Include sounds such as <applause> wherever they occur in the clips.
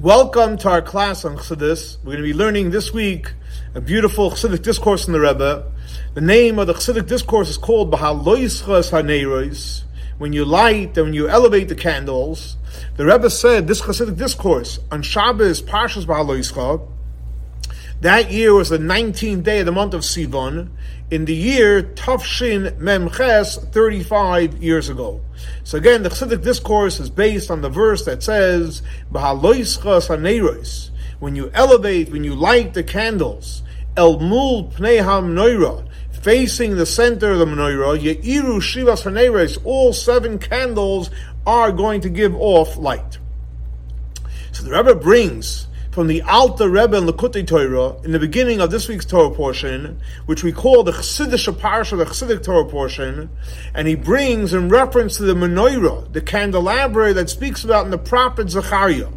Welcome to our class on Chassidus. We're going to be learning this week a beautiful Chassidic discourse from the Rebbe. The name of the Chassidic discourse is called Bahaloischas HaNeiros. When you light and when you elevate the candles, the Rebbe said this Chassidic discourse on Shabbos Parshas Bahaloischa. That year was the 19th day of the month of Sivan, in the year Tafshin Memches, 35 years ago. So again, the Chassidic discourse is based on the verse that says, when you elevate, when you light the candles, El Mul Pneham Noira, facing the center of the menorah, Ye'iru Shivas Haneres, all seven candles are going to give off light. So the Rebbe brings from the Alter Rebbe and Likutei Torah in the beginning of this week's Torah portion, which we call the Chassidish Parsha, the Chassidic Torah portion, and he brings in reference to the menorah, the candelabra that speaks about in the prophet Zechariah.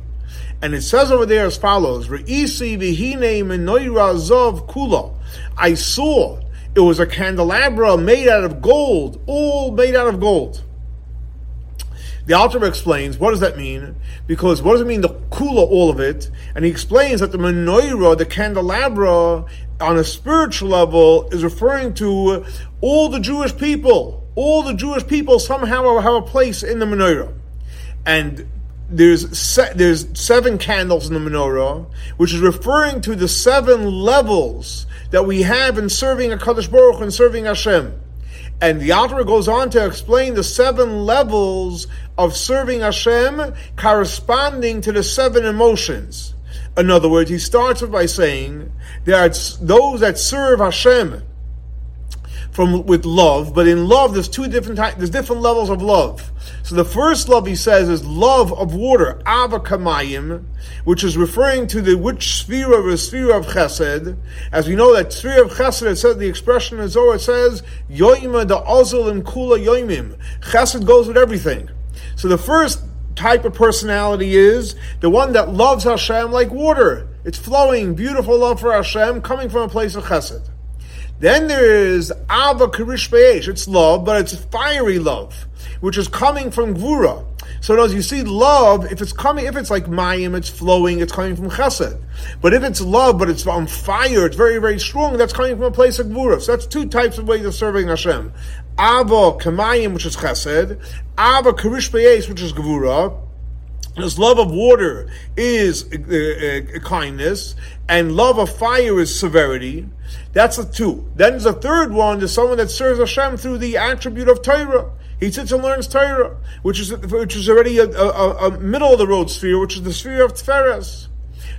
And it says over there as follows: Re'isi v'hine menorah zov kula. I saw it was a candelabra made out of gold, all made out of gold. The Alter explains what does that mean? Because what does it mean the kula, all of it? And he explains that the menorah, the candelabra, on a spiritual level, is referring to all the Jewish people. All the Jewish people somehow have a place in the menorah, and there's se- there's seven candles in the menorah, which is referring to the seven levels that we have in serving a Kadosh Baruch and serving Hashem. And the author goes on to explain the seven levels of serving Hashem corresponding to the seven emotions. In other words, he starts by saying there are those that serve Hashem from with love, but in love there's two different types, there's different levels of love. So the first love he says is love of water, avakamayim, which is referring to the which sphere of a sphere of chesed. As we know that sphere of chesed, it says the expression in Zohar, says yoima da and kula yoimim. Chesed goes with everything. So the first type of personality is the one that loves Hashem like water. It's flowing, beautiful love for Hashem, coming from a place of chesed. Then there is Ava Be'esh. It's love, but it's fiery love, which is coming from Gvura. So as you see love, if it's coming, if it's like Mayim, it's flowing, it's coming from Chesed. But if it's love, but it's on fire, it's very, very strong, that's coming from a place of Gvura. So that's two types of ways of serving Hashem. Ava Kamayim, which is Chesed. Ava Be'esh, which is Gvura. This love of water is uh, uh, kindness, and love of fire is severity. That's the two. Then there's a third one, there's someone that serves Hashem through the attribute of Torah. He sits and learns Torah, which is which is already a, a, a middle of the road sphere, which is the sphere of Tiferes.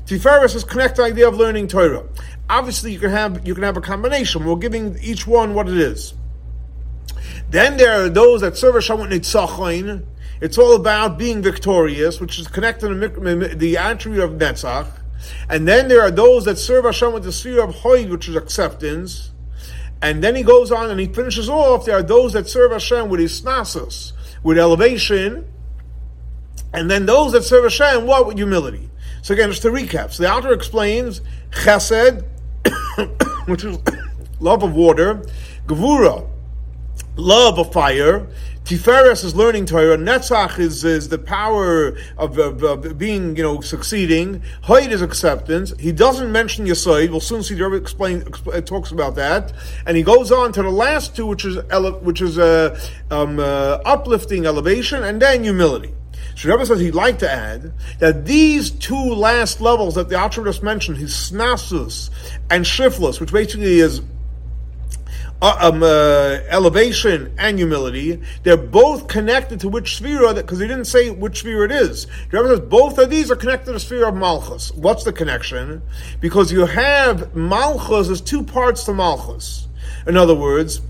Tiferes is connected the idea of learning Torah. Obviously, you can have you can have a combination. We're giving each one what it is. Then there are those that serve Hashem with Nitzachain. It's all about being victorious, which is connected to the attribute of Netzach. And then there are those that serve Hashem with the sphere of Hoyd, which is acceptance. And then he goes on and he finishes off. There are those that serve Hashem with his snasus, with elevation. And then those that serve Hashem, what? With humility. So again, just to recap. So the author explains chesed, <coughs> which is <coughs> love of water, gevura, love of fire, Tiferes is learning Torah. Netzach is, is the power of, of, of, being, you know, succeeding. Hoyd is acceptance. He doesn't mention Yesod. We'll soon see the Rebbe explain, explain, talks about that. And he goes on to the last two, which is, ele, which is uh, um, uh, uplifting elevation and then humility. So Rebbe says he'd like to add that these two last levels that the Alter just mentioned, his snasus and shiflus, which basically is uh, um, uh, elevation and humility, they're both connected to which sphere, because he didn't say which sphere it is. The Rebbe says both of these are connected to the sphere of Malchus. What's the connection? Because you have Malchus as two parts to Malchus. In other words,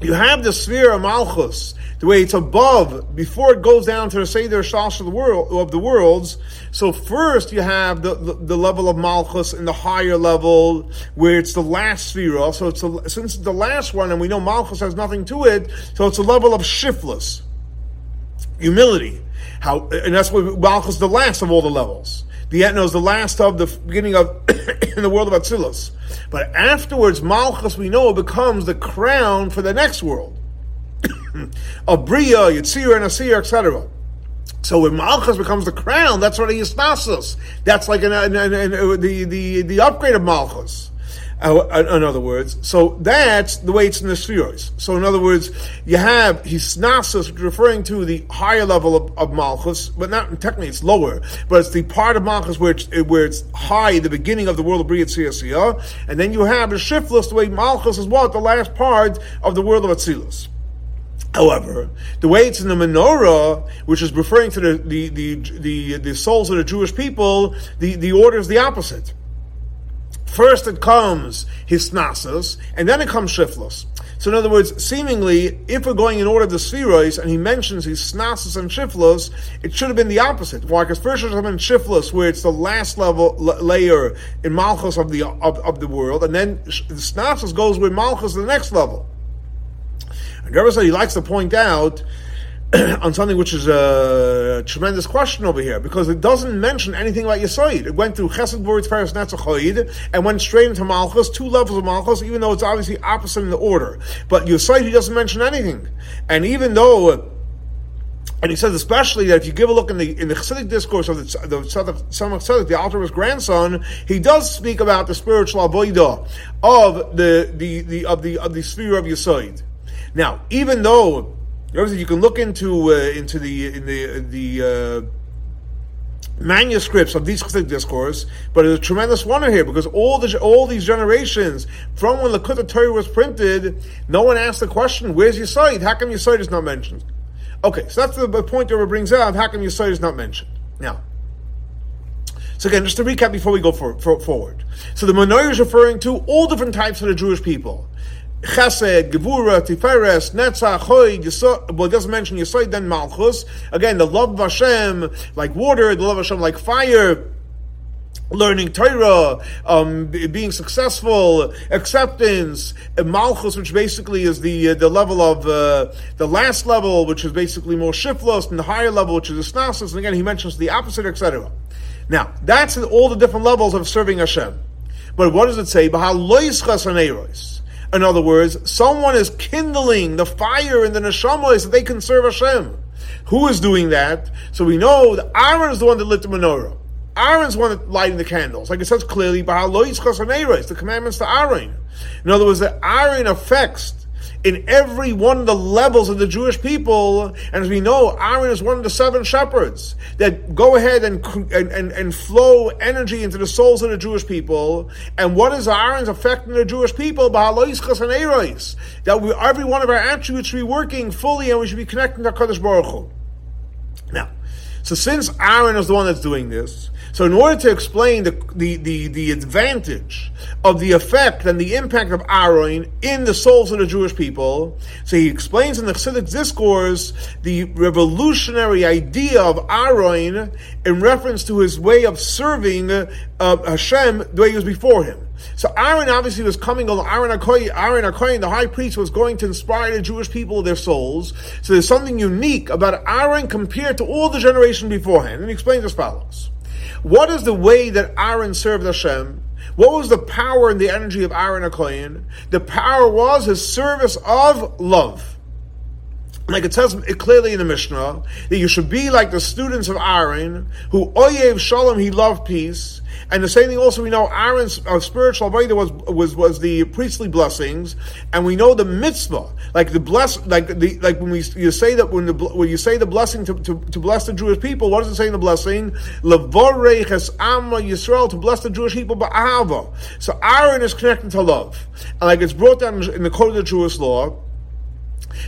you have the sphere of Malchus, the way it's above before it goes down to the Seder Shash of the world of the worlds. So first you have the, the, the, level of Malchus in the higher level where it's the last sphere. So it's a, since it's the last one, and we know Malchus has nothing to it, so it's a level of shiflus humility. How and that's what Malchus is the last of all the levels. The Etna is the last of the beginning of <coughs> in the world of Atzilus. But afterwards, Malchus, we know, becomes the crown for the next world <coughs> of Bria, Yitzir, and Asir, etc. So when Malchus becomes the crown, that's already Isnasus. That's like an, an, an, the, the, the upgrade of Malchus. Uh, in other words, so that's the way it's in the spheres. So in other words, you have Hisnasus referring to the higher level of, of Malchus, but not technically it's lower, but it's the part of Malchus where it's, where it's high, the beginning of the world of Bria and then you have a shiflus, the way Malchus is what? The last part of the world of Atzilus. However, the way it's in the menorah, which is referring to the, the, the, the, the souls of the Jewish people, the, the order is the opposite. First it comes hisnasus, and then it comes shiflus. So in other words, seemingly, if we're going in order of the spheroids, and he mentions hisnasus and shiflus, it should have been the opposite. Why? Because first it should have been shiflus, where it's the last level l- layer in malchus of the of, of the world, and then the snasus goes with malchus to the next level. And Rebbe said he likes to point out <clears throat> on something which is a tremendous question over here because it doesn't mention anything about Yisoid. It went through Chesed Boritz Paris Netzachoid and went straight into Malchus, two levels of Malchus, even though it's obviously opposite in the order. But Yisoid, he doesn't mention anything. And even though uh, and he says especially that if you give a look in the in the Chassidic discourse of the the Tzemach Tzedek, the Alter's grandson, he does speak about the spiritual avodah of the the, the of the of the sphere of Yisoid. Now, even though you can look into uh, into the in the the uh, manuscripts of these Chassidic discourse, but there's a tremendous wonder here because all the all these generations from when the Likkutei Torah was printed, no one asked the question, "Where's Yesod? How come Yesod is not mentioned?" Okay, so that's the, point that brings out. How come Yesod is not mentioned now? So again, just to recap before we go for, for, forward. So the menorah is referring to all different types of the Jewish people. Chesed, Gevura, Tiferes, Netzach, Hoy, well, it doesn't mention Yisoid, then Malchus. Again, the love of Hashem, like water, the love of Hashem, like fire, learning Torah, um, being successful, acceptance, Malchus, which basically is the uh, the level of uh, the last level, which is basically more shiflus, and the higher level, which is Snasis, and again, he mentions the opposite, etc. Now, that's all the different levels of serving Hashem. But what does it say? In other words, someone is kindling the fire in the neshama so they can serve Hashem. Who is doing that? So we know that Aaron is the one that lit the menorah. Aaron's the one lighting the candles. Like it says clearly, the commandments to Aaron. In other words, that Aaron affects in every one of the levels of the Jewish people. And as we know, Aaron is one of the seven shepherds that go ahead and, and, and, and flow energy into the souls of the Jewish people. And what is Aaron's affecting the Jewish people? That we, every one of our attributes should be working fully and we should be connecting to HaKadosh Baruch Hu. Now, so since Aaron is the one that's doing this, so in order to explain the, the, the, the, advantage of the effect and the impact of Aaron in the souls of the Jewish people, so he explains in the Chassidic discourse the revolutionary idea of Aaron in reference to his way of serving uh, Hashem the way he was before him. So Aaron obviously was coming along. Aaron Akoy, Aaron Akoy, the high priest, was going to inspire the Jewish people, their souls. So there's something unique about Aaron compared to all the generation beforehand. And he explains as follows. What is the way that Aaron served Hashem? What was the power and the energy of Aaron Akoyan? The power was his service of love like it says clearly in the Mishnah, that you should be like the students of Aaron, who oyev shalom, he loved peace. And the same thing also we know Aaron's uh, spiritual avodah was, was, was the priestly blessings. And we know the mitzvah, like the bless, like the, like when we, you say that when the, when you say the blessing to, to, to bless the Jewish people, what does it say in the blessing? Levorech es amma Yisrael, to bless the Jewish people, ba'ava. So Aaron is connected to love. And like it's brought down in the code of the Jewish law,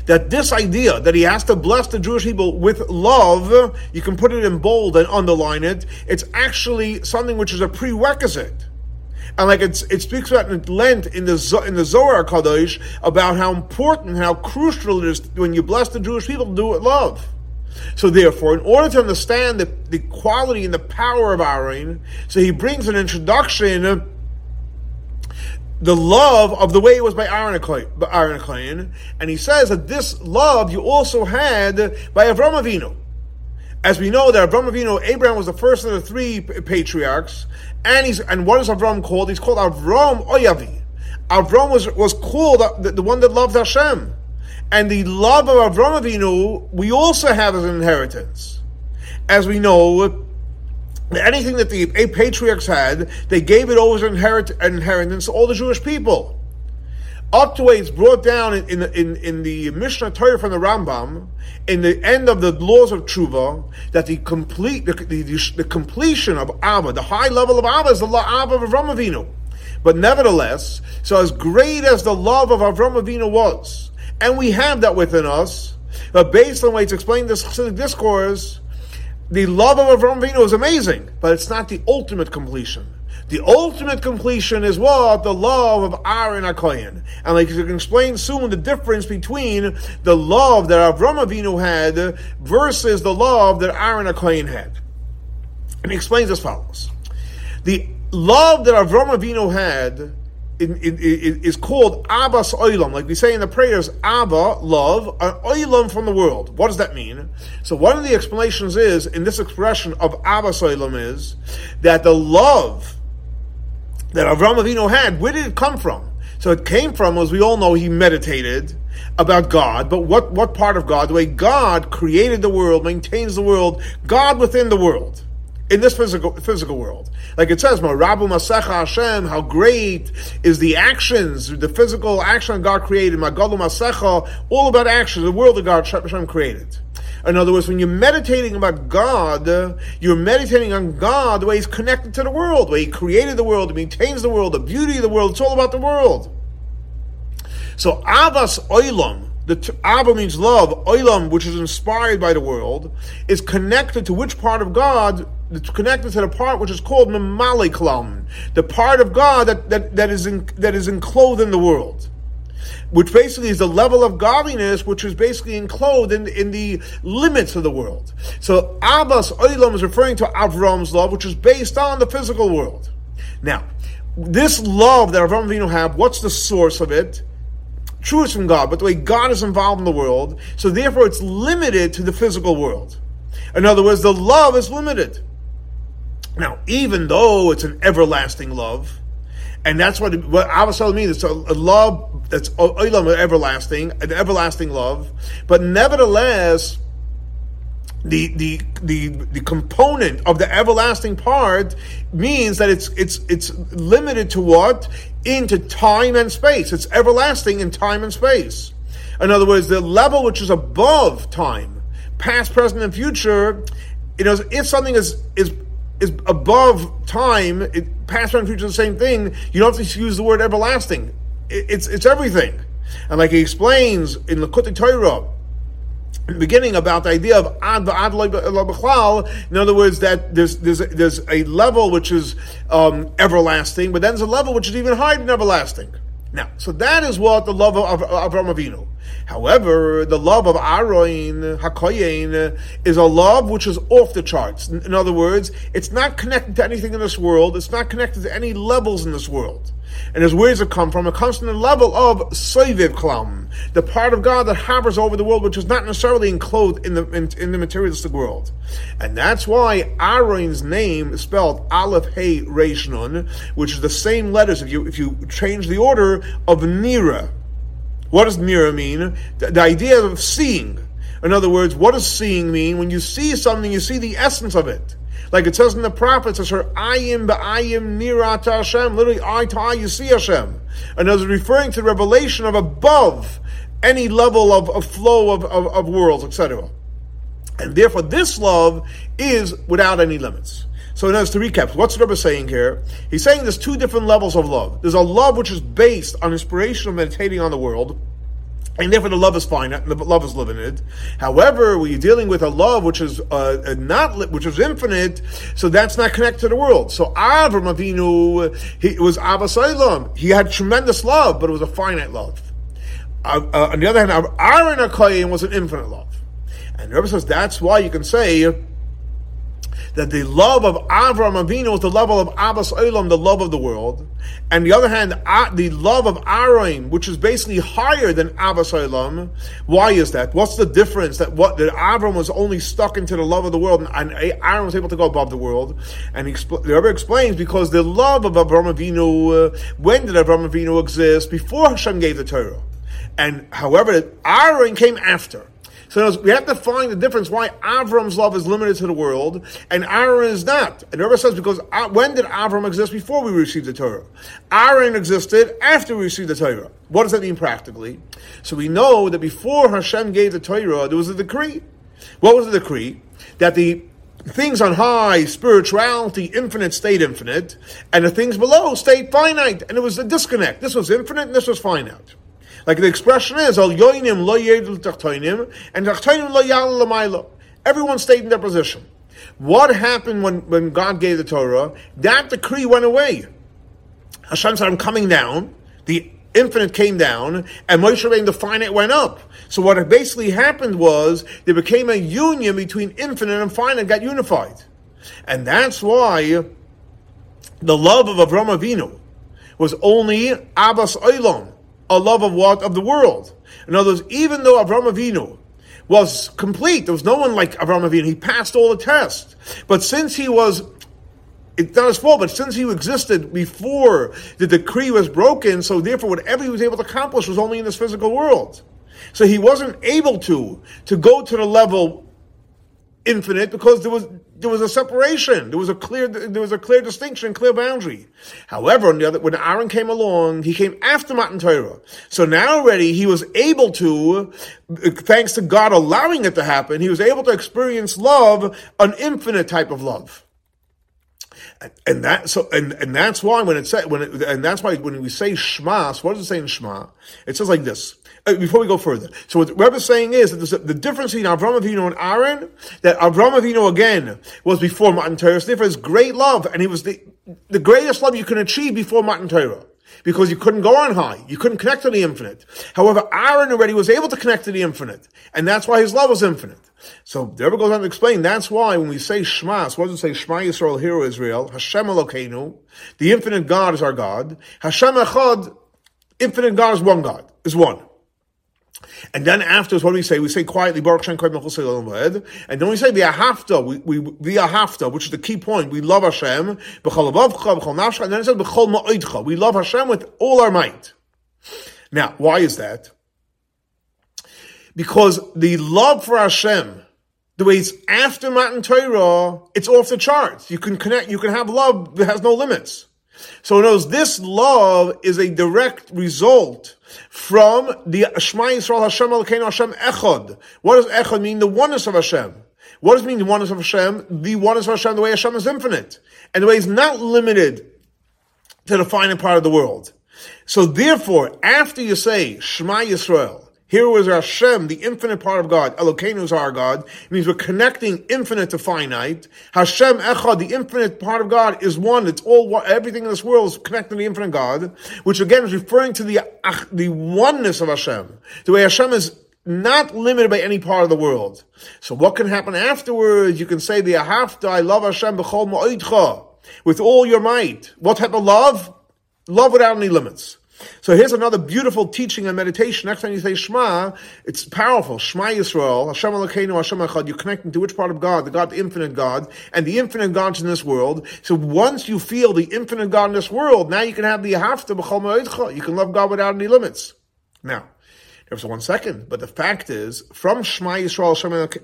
that this idea that he has to bless the Jewish people with love, you can put it in bold and underline it, it's actually something which is a prerequisite. And like it speaks about in Lent in the in the Zohar Kadosh about how important, how crucial it is when you bless the Jewish people to do it love. So therefore, in order to understand the, the quality and the power of Aaron, so he brings an introduction the love of the way it was by Aaron Akoyan, and he says that this love you also had by Avram Avinu. As we know that Avram Avinu, Abraham was the first of the three patriarchs, and he's and what is Avram called? He's called Avram Oyavi. Avram was was called the, the one that loved Hashem, and the love of Avram Avinu we also have as an inheritance. as we know, anything that the patriarchs had, they gave it over as inherit, inheritance to all the Jewish people. Up to it's brought down in, in, in, the Mishnah Torah from the Rambam, in the end of the laws of Tshuva, that the complete the, the, the completion of Abba, the high level of Abba, is the Abba of Avram Avinu. But nevertheless, so as great as the love of Avram Avinu was, and we have that within us, but based on the way it's explained in this discourse, the love of Avram Avinu is amazing, but it's not the ultimate completion. The ultimate completion is what? The love of Aaron HaKoyen. And like you can explain soon the difference between the love that Avram Avinu had versus the love that Aaron HaKoyen had. And he explains as follows. The love that Avram Avinu had is called Abbas Oilam, like we say in the prayers, Abba, love, an Oilam from the world. What does that mean? So one of the explanations is, in this expression of Abbas Oilam is, that the love that Avram Avinu had, where did it come from? So it came from, as we all know, he meditated about God, but what, what part of God? The way God created the world, maintains the world, God within the world in this physical physical world. Like it says, Marabu Masecha Hashem, how great is the actions, the physical action God created, my Magalu Masecha, all about action, the world that God Hashem created. In other words, when you're meditating about God, you're meditating on God the way He's connected to the world, the way He created the world, He maintains the world, the beauty of the world, it's all about the world. So Avas Oilam, the Abba means love, Oilam, which is inspired by the world, is connected to which part of God it's connected to the part which is called Mamali Kalam, the part of God that, that, that is in, that is enclosed in the world. Which basically is the level of godliness which is basically enclosed in, in the limits of the world. So Abbas Oilam is referring to Avram's love, which is based on the physical world. Now, this love that Avram Avinu have, what's the source of it? True is from God, but the way God is involved in the world, so therefore it's limited to the physical world. In other words, the love is limited. Now, even though it's an everlasting love, and that's what, what I was telling me, it's a, a love that's oh, oh, oilam everlasting, an everlasting love, but nevertheless, the, the the the component of the everlasting part means that it's it's it's limited to what into time and space. It's everlasting in time and space. In other words, the level which is above time, past, present, and future. You know, if something is is is above time, it, past, present, future, the same thing. You don't have to use the word everlasting. It, it's it's everything. And like he explains in Likutei Torah, in the beginning about the idea of ad ad in other words, that there's there's there's a level which is um, everlasting, but then there's a level which is even higher than everlasting. Now, so that is what the love of, of, Avram Avinu. However, the love of Aroin Hakoyin is a love which is off the charts. In other words, it's not connected to anything in this world. It's not connected to any levels in this world. And as words have come from? From the level of Soiviv Klam, the part of God that hovers over the world, which is not necessarily enclosed in the in, in the materialistic world. And that's why Aaron's name is spelled Aleph Hey Reish Nun, which is the same letters if you if you change the order of Nira. What does Nira mean? The, the idea of seeing. In other words, what does seeing mean? When you see something, you see the essence of it. Like it says in the prophets, it says, "Ayim ba'ayim nirat Hashem." Literally, eye to eye, you see Hashem, and it's referring to the revelation of above any level of, of flow of, of, of worlds, etc. And therefore, this love is without any limits. So, in to recap, what's the Rebbe saying here? He's saying there's two different levels of love. There's a love which is based on inspiration of meditating on the world, and therefore the love is finite, and the love is limited. However, you're dealing with a love which is uh, not which is infinite, so that's not connected to the world. So Avram Avinu, he was Avasalam. He had tremendous love, but it was a finite love. Uh, uh, on the other hand, Aaron Akoyin was an infinite love. And the Rebbe says that's why you can say that the love of Avram Avinu is the level of Abbas Olam, the love of the world, and the other hand, the love of Aaron, which is basically higher than Abbas Olam. Why is that? What's the difference? That what that Avram was only stuck into the love of the world, and Aaron was able to go above the world. And he, the Rebbe explains because the love of Avram Avinu, uh, when did Avram Avinu exist? Before Hashem gave the Torah, and however, Aaron came after. So we have to find the difference why Avram's love is limited to the world and Aaron is not. And the Rebbe says because uh, when did Avram exist before we received the Torah? Aaron existed after we received the Torah. What does that mean practically? So we know that before Hashem gave the Torah, there was a decree. What was the decree? That the things on high, spirituality, infinite stayed infinite, and the things below stayed finite, and it was a disconnect. This was infinite, and this was finite. Like the expression is, Al yoinim lo and lo lamaylo. Everyone stayed in their position. What happened when, when God gave the Torah? That decree went away. Hashem said, I'm coming down. The infinite came down, and Moshe Rabbeinu, the finite, went up. So what basically happened was there became a union between infinite and finite got unified. And that's why the love of Avram Avinu was only Abbas Olam, a love of what? Of the world. In other words, even though Avram Avinu was complete, there was no one like Avram Avinu, he passed all the tests. But since he was it's not his fault, but since he existed before the decree was broken, so therefore whatever he was able to accomplish was only in this physical world. So he wasn't able to, to go to the level infinite because there was there was a separation. There was a clear there was a clear distinction, clear boundary. However, on the other, when Aaron came along, he came after Matan Torah. So now already he was able to, thanks to God allowing it to happen, he was able to experience love, an infinite type of love and that so and, and that's why when it said when it, and that's why when we say Shema, so what does it say in Shema? It says like this. Uh, before we go further, so what Rebbe is saying is that a, the difference between Avram Avinu and Aaron, that Avram Avinu again was before Matan Torah. So therefore, great love, and he was the the greatest love you can achieve before Matan Torah because you couldn't go on high. You couldn't connect to the infinite. However, Aaron already was able to connect to the infinite, and that's why his love was infinite. So the Rebbe goes on to explain, that's why when we say Shema, so what does it say Shema Yisrael, Hero Israel, Hashem Elokeinu, the infinite God is our God, Hashem Echad, infinite God is one God, is one. And then afterwards, what do we say? We say quietly, Baruch Shem And then we say the Ahafta, we, we, the Ahafta, which is the key point. We love Hashem, B'chol b'chol nashra. and then it says, We love Hashem with all our might. Now, why is that? Because the love for Hashem, the way it's after Matan Torah, it's off the charts. You can connect, you can have love that has no limits. So knows this love is a direct result from the Shema Yisrael Hashem Elokeinu Hashem Echad. What does Echad mean? The oneness of Hashem. What does it mean the oneness of Hashem? The oneness of Hashem, the way Hashem is infinite. And the way He's not limited to the final part of the world. So therefore, after you say Shema Yisrael, here was Hashem, the infinite part of God. Elokeinu is our God. It means we're connecting infinite to finite. Hashem Echad, the infinite part of God, is one. It's all everything in this world is connected to the infinite God, which again is referring to the the oneness of Hashem. The way Hashem is not limited by any part of the world. So what can happen afterwards? You can say the Ahavta, I love Hashem b'chol with all your might. What type of love? Love without any limits. So here's another beautiful teaching and meditation. Next time you say Shema, it's powerful. Shema Yisrael, Hashem Elokeinu, Hashem Echad. You're connecting to which part of God? The God, the infinite God, and the infinite gods in this world. So once you feel the infinite God in this world, now you can have the Hafta B'chol You can love God without any limits. Now, there's one second, but the fact is, from Shema Yisrael,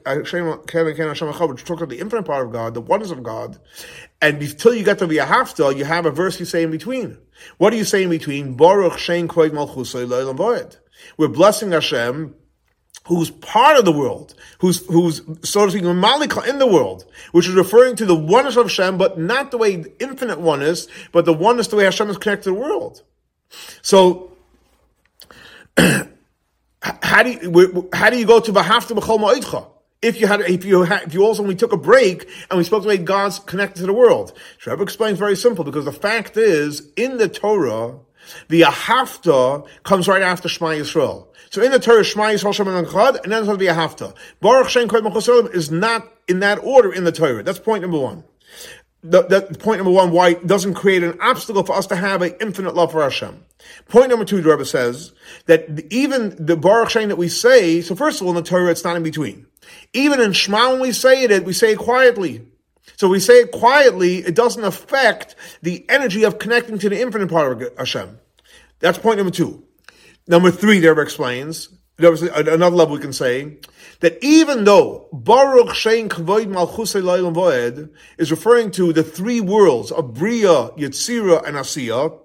uh, Hashem Echad, which talks about the infinite part of God, the oneness of God, and until you get to the Hafta, you have a verse you say in between. What do you say in between? Baruch Shein Koid Malchusay We're blessing Hashem, who's part of the world, who's who's so to speak malika in the world, which is referring to the oneness of Hashem, but not the way infinite oneness, but the oneness the way Hashem is connected to the world. So. <clears throat> how do you how do you go to v'hafta b'chol? If you had, if you had, if you also we took a break and we spoke about God's connected to the world, Rebbe explains very simple because the fact is in the Torah, the Ahafta comes right after Shema Yisrael. So in the Torah, Shema Yisrael Shem Chad, and then there's the Ahafta. Baruch Shem Kod is not in that order in the Torah. That's point number one. The, the, point number one, why it doesn't create an obstacle for us to have an infinite love for Hashem. Point number two, the Rebbe says that even the Baruch Shem that we say, so first of all, in the Torah, it's not in between. Even in Shema, when we say it, we say it quietly. So we say it quietly, it doesn't affect the energy of connecting to the infinite part of Hashem. That's point number two. Number three, there explains, another level we can say that even though Baruch Shein Kvoid Malchusei Leilam Voed is referring to the three worlds of Bria, Yetzira, and Asiya,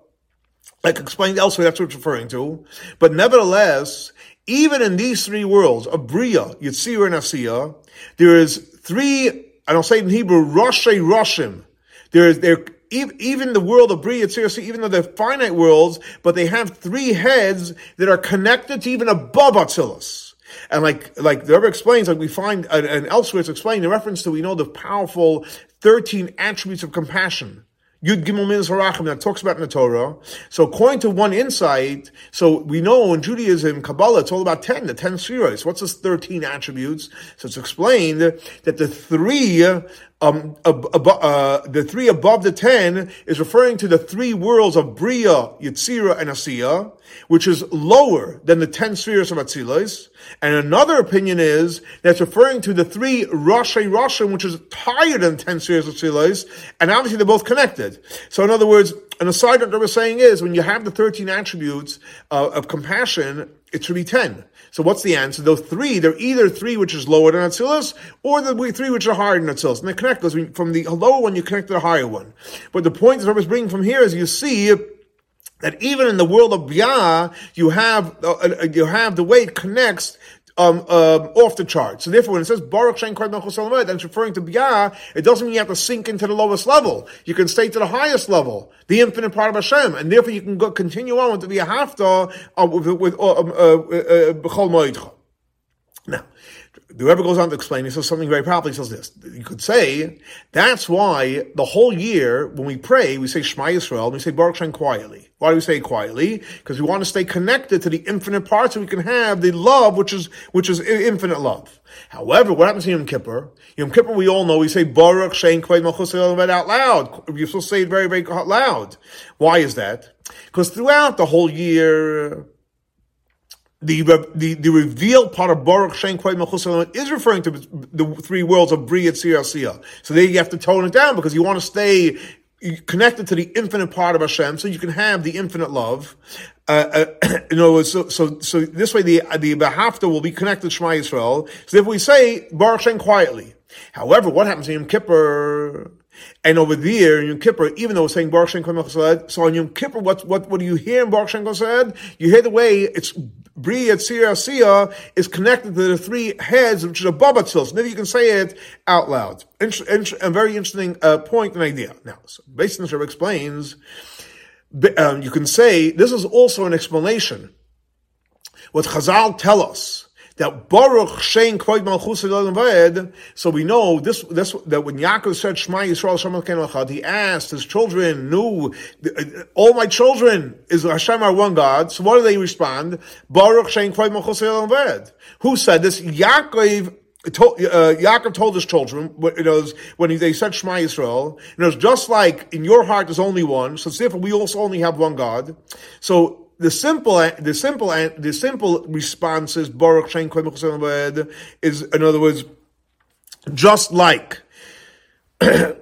like explained elsewhere, that's what it's referring to. But nevertheless, even in these three worlds of Bria, Yetzira, and Asiya, there is three, I don't say in Hebrew, Roshei Roshim. There is, there, even the world of Bria, Yetzira, even though they're finite worlds, but they have three heads that are connected to even above Atzilus. And like, like the Rebbe explains, like we find, and, and elsewhere it's explained in reference to, we know the powerful 13 attributes of compassion. Yud Gimel Minas Harachim that talks about in the Torah. So according to one insight, so we know in Judaism, Kabbalah, it's all about 10, the 10 spheres. What's this 13 attributes? So it's explained that the three um, uh, the three above the ten is referring to the three worlds of Bria, Yetzira, and Asiya, which is lower than the ten spheres of Atzilais. And another opinion is that's referring to the three Roshei Roshim, which is higher than ten spheres of Atzilais, and obviously they're both connected. So in other words, an aside that we're saying is when you have the 13 attributes uh, of compassion, it should be 10. So what's the answer? Those three, they're either three which is lower than Atzilus, or the three which are higher than Atzilus. And they connect those. From the lower one, you connect to the higher one. But the point that I was bringing from here is you see that even in the world of Bia, you have uh, uh you have the way it connects um, um, off the chart. So therefore, when it says Baruch Shem Shen Kod and it's referring to Biyah, it doesn't mean you have to sink into the lowest level. You can stay to the highest level, the infinite part of Hashem, and therefore you can go continue on to be a hafta uh, with with uh, um, uh, uh, Now, Rebbe goes on to explain, he says something very powerful. He says this. You could say, that's why the whole year, when we pray, we say Shema Yisrael, and we say Baruch Shem quietly. Why do we say quietly? Because we want to stay connected to the infinite parts so we can have the love, which is, which is infinite love. However, what happens in Yom Kippur? Yom Kippur, we all know, we say Baruch Shem Kveid Malchus out loud. You're supposed to say it very, very loud. Why is that? Because throughout the whole year, the, the, the revealed part of Baruch Shem Kvay is referring to the three worlds of Bri, Yitzir, Asiyah. So there you have to tone it down because you want to stay connected to the infinite part of Hashem, so you can have the infinite love. Uh, uh, <clears throat> you know, so, so, so this way the, the Behafta will be connected to Shema Yisrael. So if we say Baruch Shem quietly, however, what happens in Yom Kippur? And over there in Yom Kippur, even though it's saying Baruch Shem so on Yom Kippur, what, what, what do you hear in Baruch Shem said? You hear the way it's Bri Yetzir is connected to the three heads, which is above Atzil. So maybe you can say it out loud. Inter- inter- a very interesting uh, point and idea. Now, so based on explains, um, you can say this is also an explanation. What Chazal tell us that Baruch Shein Kvoid Malchus Vayed. So we know this, this, that when Yaakov said Shema Yisrael Shem Echad, he asked his children, knew, all my children is Hashem our one God. So what do they respond? Baruch Shein Kvoid Malchus Vayed. Who said this? Yaakov told, uh, Yaakov told his children, you know, when he, they said Shema Yisrael, it was just like in your heart there's only one, so therefore we also only have one God. So the simple, the simple, the simple response is Baruch Shem is, in other words, just like. <coughs> in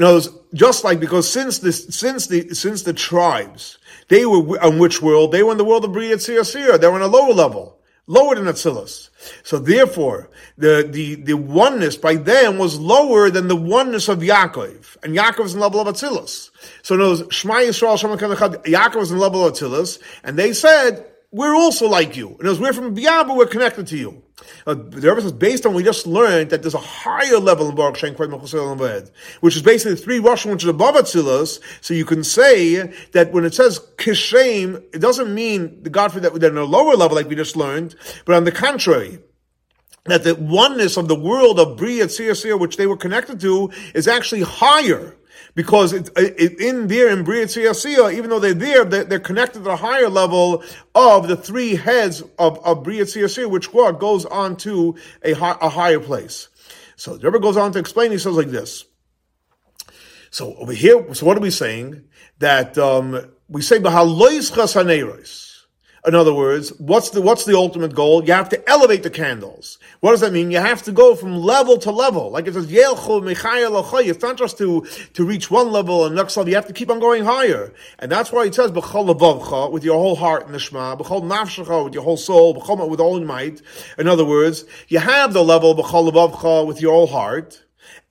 other words, just like because since this, since the since the tribes they were on which world they were in the world of Bria Tzir they were on a lower level lower than Atzilus. So therefore, the, the, the oneness by them was lower than the oneness of Yaakov. And Yaakov is in level of Atzilus. So those Shema Yisrael, Shema Yaakov is in level of Atzilus, and they said, we're also like you. And as we're from beyond, but we're connected to you. Uh, the Rebbe says, based on we just learned that there's a higher level in Baruch Shem which is basically three Russian, which is above Atzilus. So you can say that when it says Kishem, it doesn't mean the God for that they're in a lower level like we just learned, but on the contrary, that the oneness of the world of Bria Tzir which they were connected to, is actually higher because it, it, in there in Bria even though they're there, they're, they're, connected to a higher level of the three heads of, of Bria which goes on to a, a higher place. So the Rebbe goes on to explain, he says like this. So over here, so what are we saying? That um, we say, Bahalois Chasaneros. In other words, what's the, what's the ultimate goal? You have to elevate the candles. What does that mean? You have to go from level to level. Like it says, it's not just to, to reach one level and next level. You have to keep on going higher. And that's why it says, with your whole heart in the Shema, with your whole soul, with all your might. In other words, you have the level with your whole heart.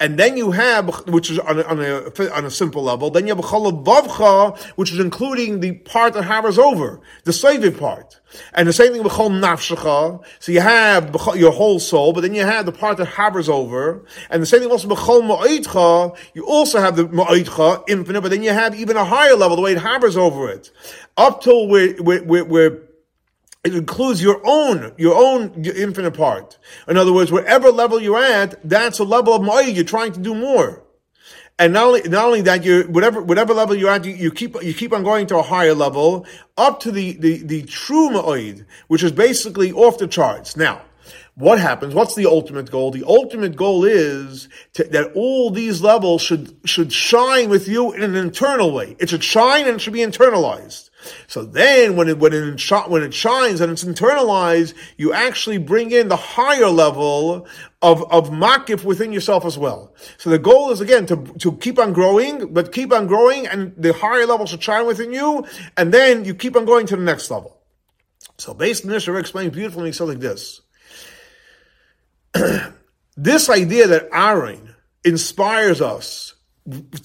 And then you have, which is on a, on a, on a simple level, then you have Chalav Vavcha, which is including the part that hovers over, the saving part. And the same thing with Chol Nafshecha. So you have your whole soul, but then you have the part that hovers over. And the same thing also with Chol Ma'itcha. You also have the Ma'itcha, infinite, but then you have even a higher level, the way it hovers over it. Up till where, where, where, where it includes your own, your own infinite part. In other words, whatever level you're at, that's a level of ma'id. You're trying to do more. And not only, not only that, you whatever, whatever level you're at, you, you, keep, you keep on going to a higher level up to the, the, the true ma'id, which is basically off the charts. Now, what happens? What's the ultimate goal? The ultimate goal is to, that all these levels should, should shine with you in an internal way. It should shine and it should be internalized. So then when it, when it, when it shines and it's internalized, you actually bring in the higher level of, of makif within yourself as well. So the goal is again to, to keep on growing, but keep on growing and the higher level should shine within you, and then you keep on going to the next level. So based on this, explains beautifully something like this. <clears throat> this idea that Aaron inspires us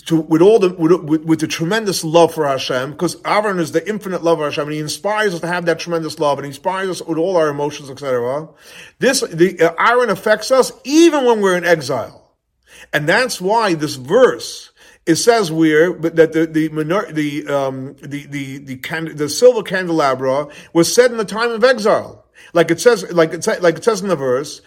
to, with all the with, with, the tremendous love for Hashem, because Aaron is the infinite love of Hashem, and he inspires us to have that tremendous love, and he inspires us with all our emotions, etc. This the uh, Aaron affects us even when we're in exile, and that's why this verse it says where that the the the um, the the the, can, the silver candelabra was set in the time of exile. Like it says, like it, like it says in the verse,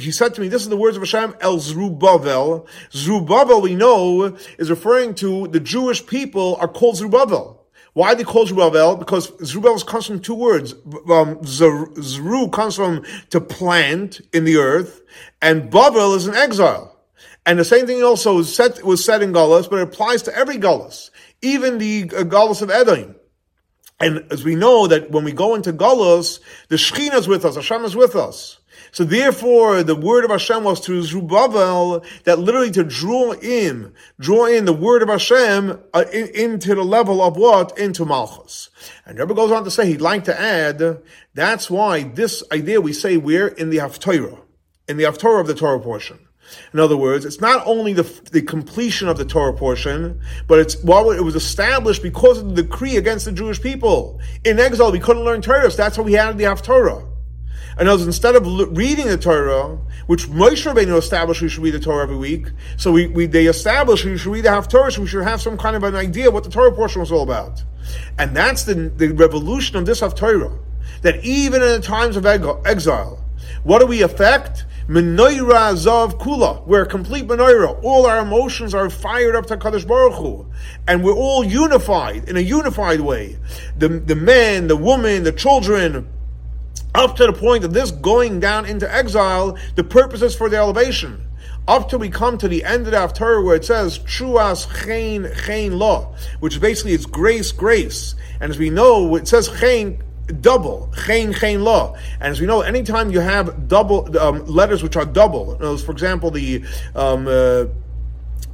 he said to me, this is the words of Hashem, El Zerubbabel. Zerubbabel, we know, is referring to the Jewish people are called Zerubbabel. Why they call Zerubbabel? Because Zerubbabel comes from two words. Um, Zeru comes from to plant in the earth, and Babel is an exile. And the same thing also was said, was said in Gullus, but it applies to every Gullus, even the uh, of Edom. And as we know that when we go into Galus, the Shekhinah is with us, Hashem is with us. So therefore, the word of Hashem was to Zerubbabel that literally to draw in, draw in the word of Hashem uh, in, into the level of what? Into Malchus. And Rebbe goes on to say, he'd like to add, that's why this idea we say we're in the Haftorah, in the Haftorah of the Torah portion. In other words, it's not only the, the completion of the Torah portion, but it's well, it was established because of the decree against the Jewish people. In exile, we couldn't learn Torah, so that's why we had the Haftorah. And as instead of reading the Torah, which Moshe Rabbeinu established we should read the Torah every week, so we, we they established we should read the Haftorah, so we should have some kind of an idea what the Torah portion was all about. And that's the, the revolution of this Haftorah. That even in the times of exile, what do we affect? Menorah Zav Kula. We're a complete menorah. All our emotions are fired up to Kadosh Baruch Hu. And we're all unified, in a unified way. The, the men, the woman, the children, up to the point of this going down into exile, the purpose is for the elevation. Up till we come to the end of the Haftarah where it says, Chuas Chain Chain Law, which basically is grace, grace. And as we know, it says Chain, double chain chain law. And as we know anytime you have double um, letters which are double for example the um, uh,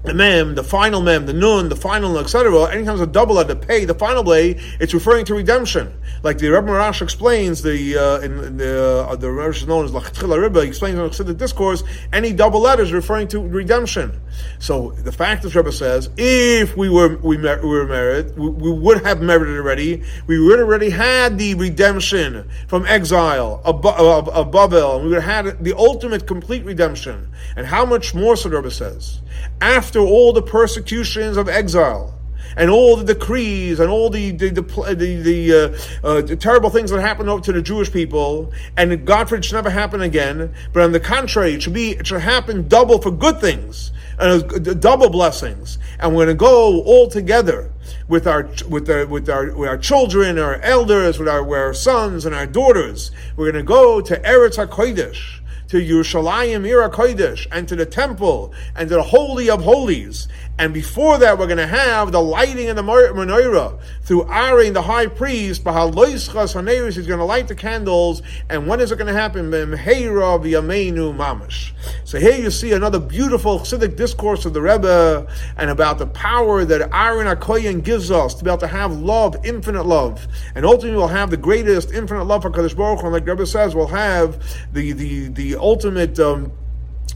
the mem, the final mem, the nun, the final, etc. Anytime there's a double the pay, the final way, it's referring to redemption. Like the Rebbe Maharash explains, the uh, in, the uh, the Rebbe is known as Lachatchila Rebbe explains in the discourse, any double letter is referring to redemption. So the fact that Rebbe says, if we were we, mer- we were married, we, we, would have merited already. We would already had the redemption from exile above of, of Babel, and we would have had the ultimate complete redemption. And how much more, so Rebbe says after all the persecutions of exile and all the decrees and all the the the, the, the, uh, uh, the terrible things that happened to the Jewish people, and God forbid it should never happen again. But on the contrary, it should be it should happen double for good things and double blessings. And we're going to go all together with our with our with our with our children, our elders, with our with our sons and our daughters. We're going to go to Eretz Hakodesh to Yerushalayim Ira Kodesh and to the temple and to the Holy of Holies. And before that, we're going to have the lighting in the menorah through Aaron, the high priest. Bahaloischa, he's going to light the candles. And when is it going to happen? mamash. So here you see another beautiful Chassidic discourse of the Rebbe and about the power that Aaron Akoyan gives us to be able to have love, infinite love. And ultimately we'll have the greatest infinite love for Kadosh Baruch Hu. And like Rebbe says, we'll have the, the, the ultimate, um,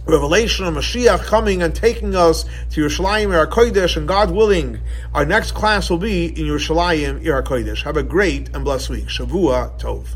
revelation of Mashiach coming and taking us to Yerushalayim, Ir Kodesh, and God willing, our next class will be in Yerushalayim, Ir Kodesh. Have a great and blessed week. Shavua Tov.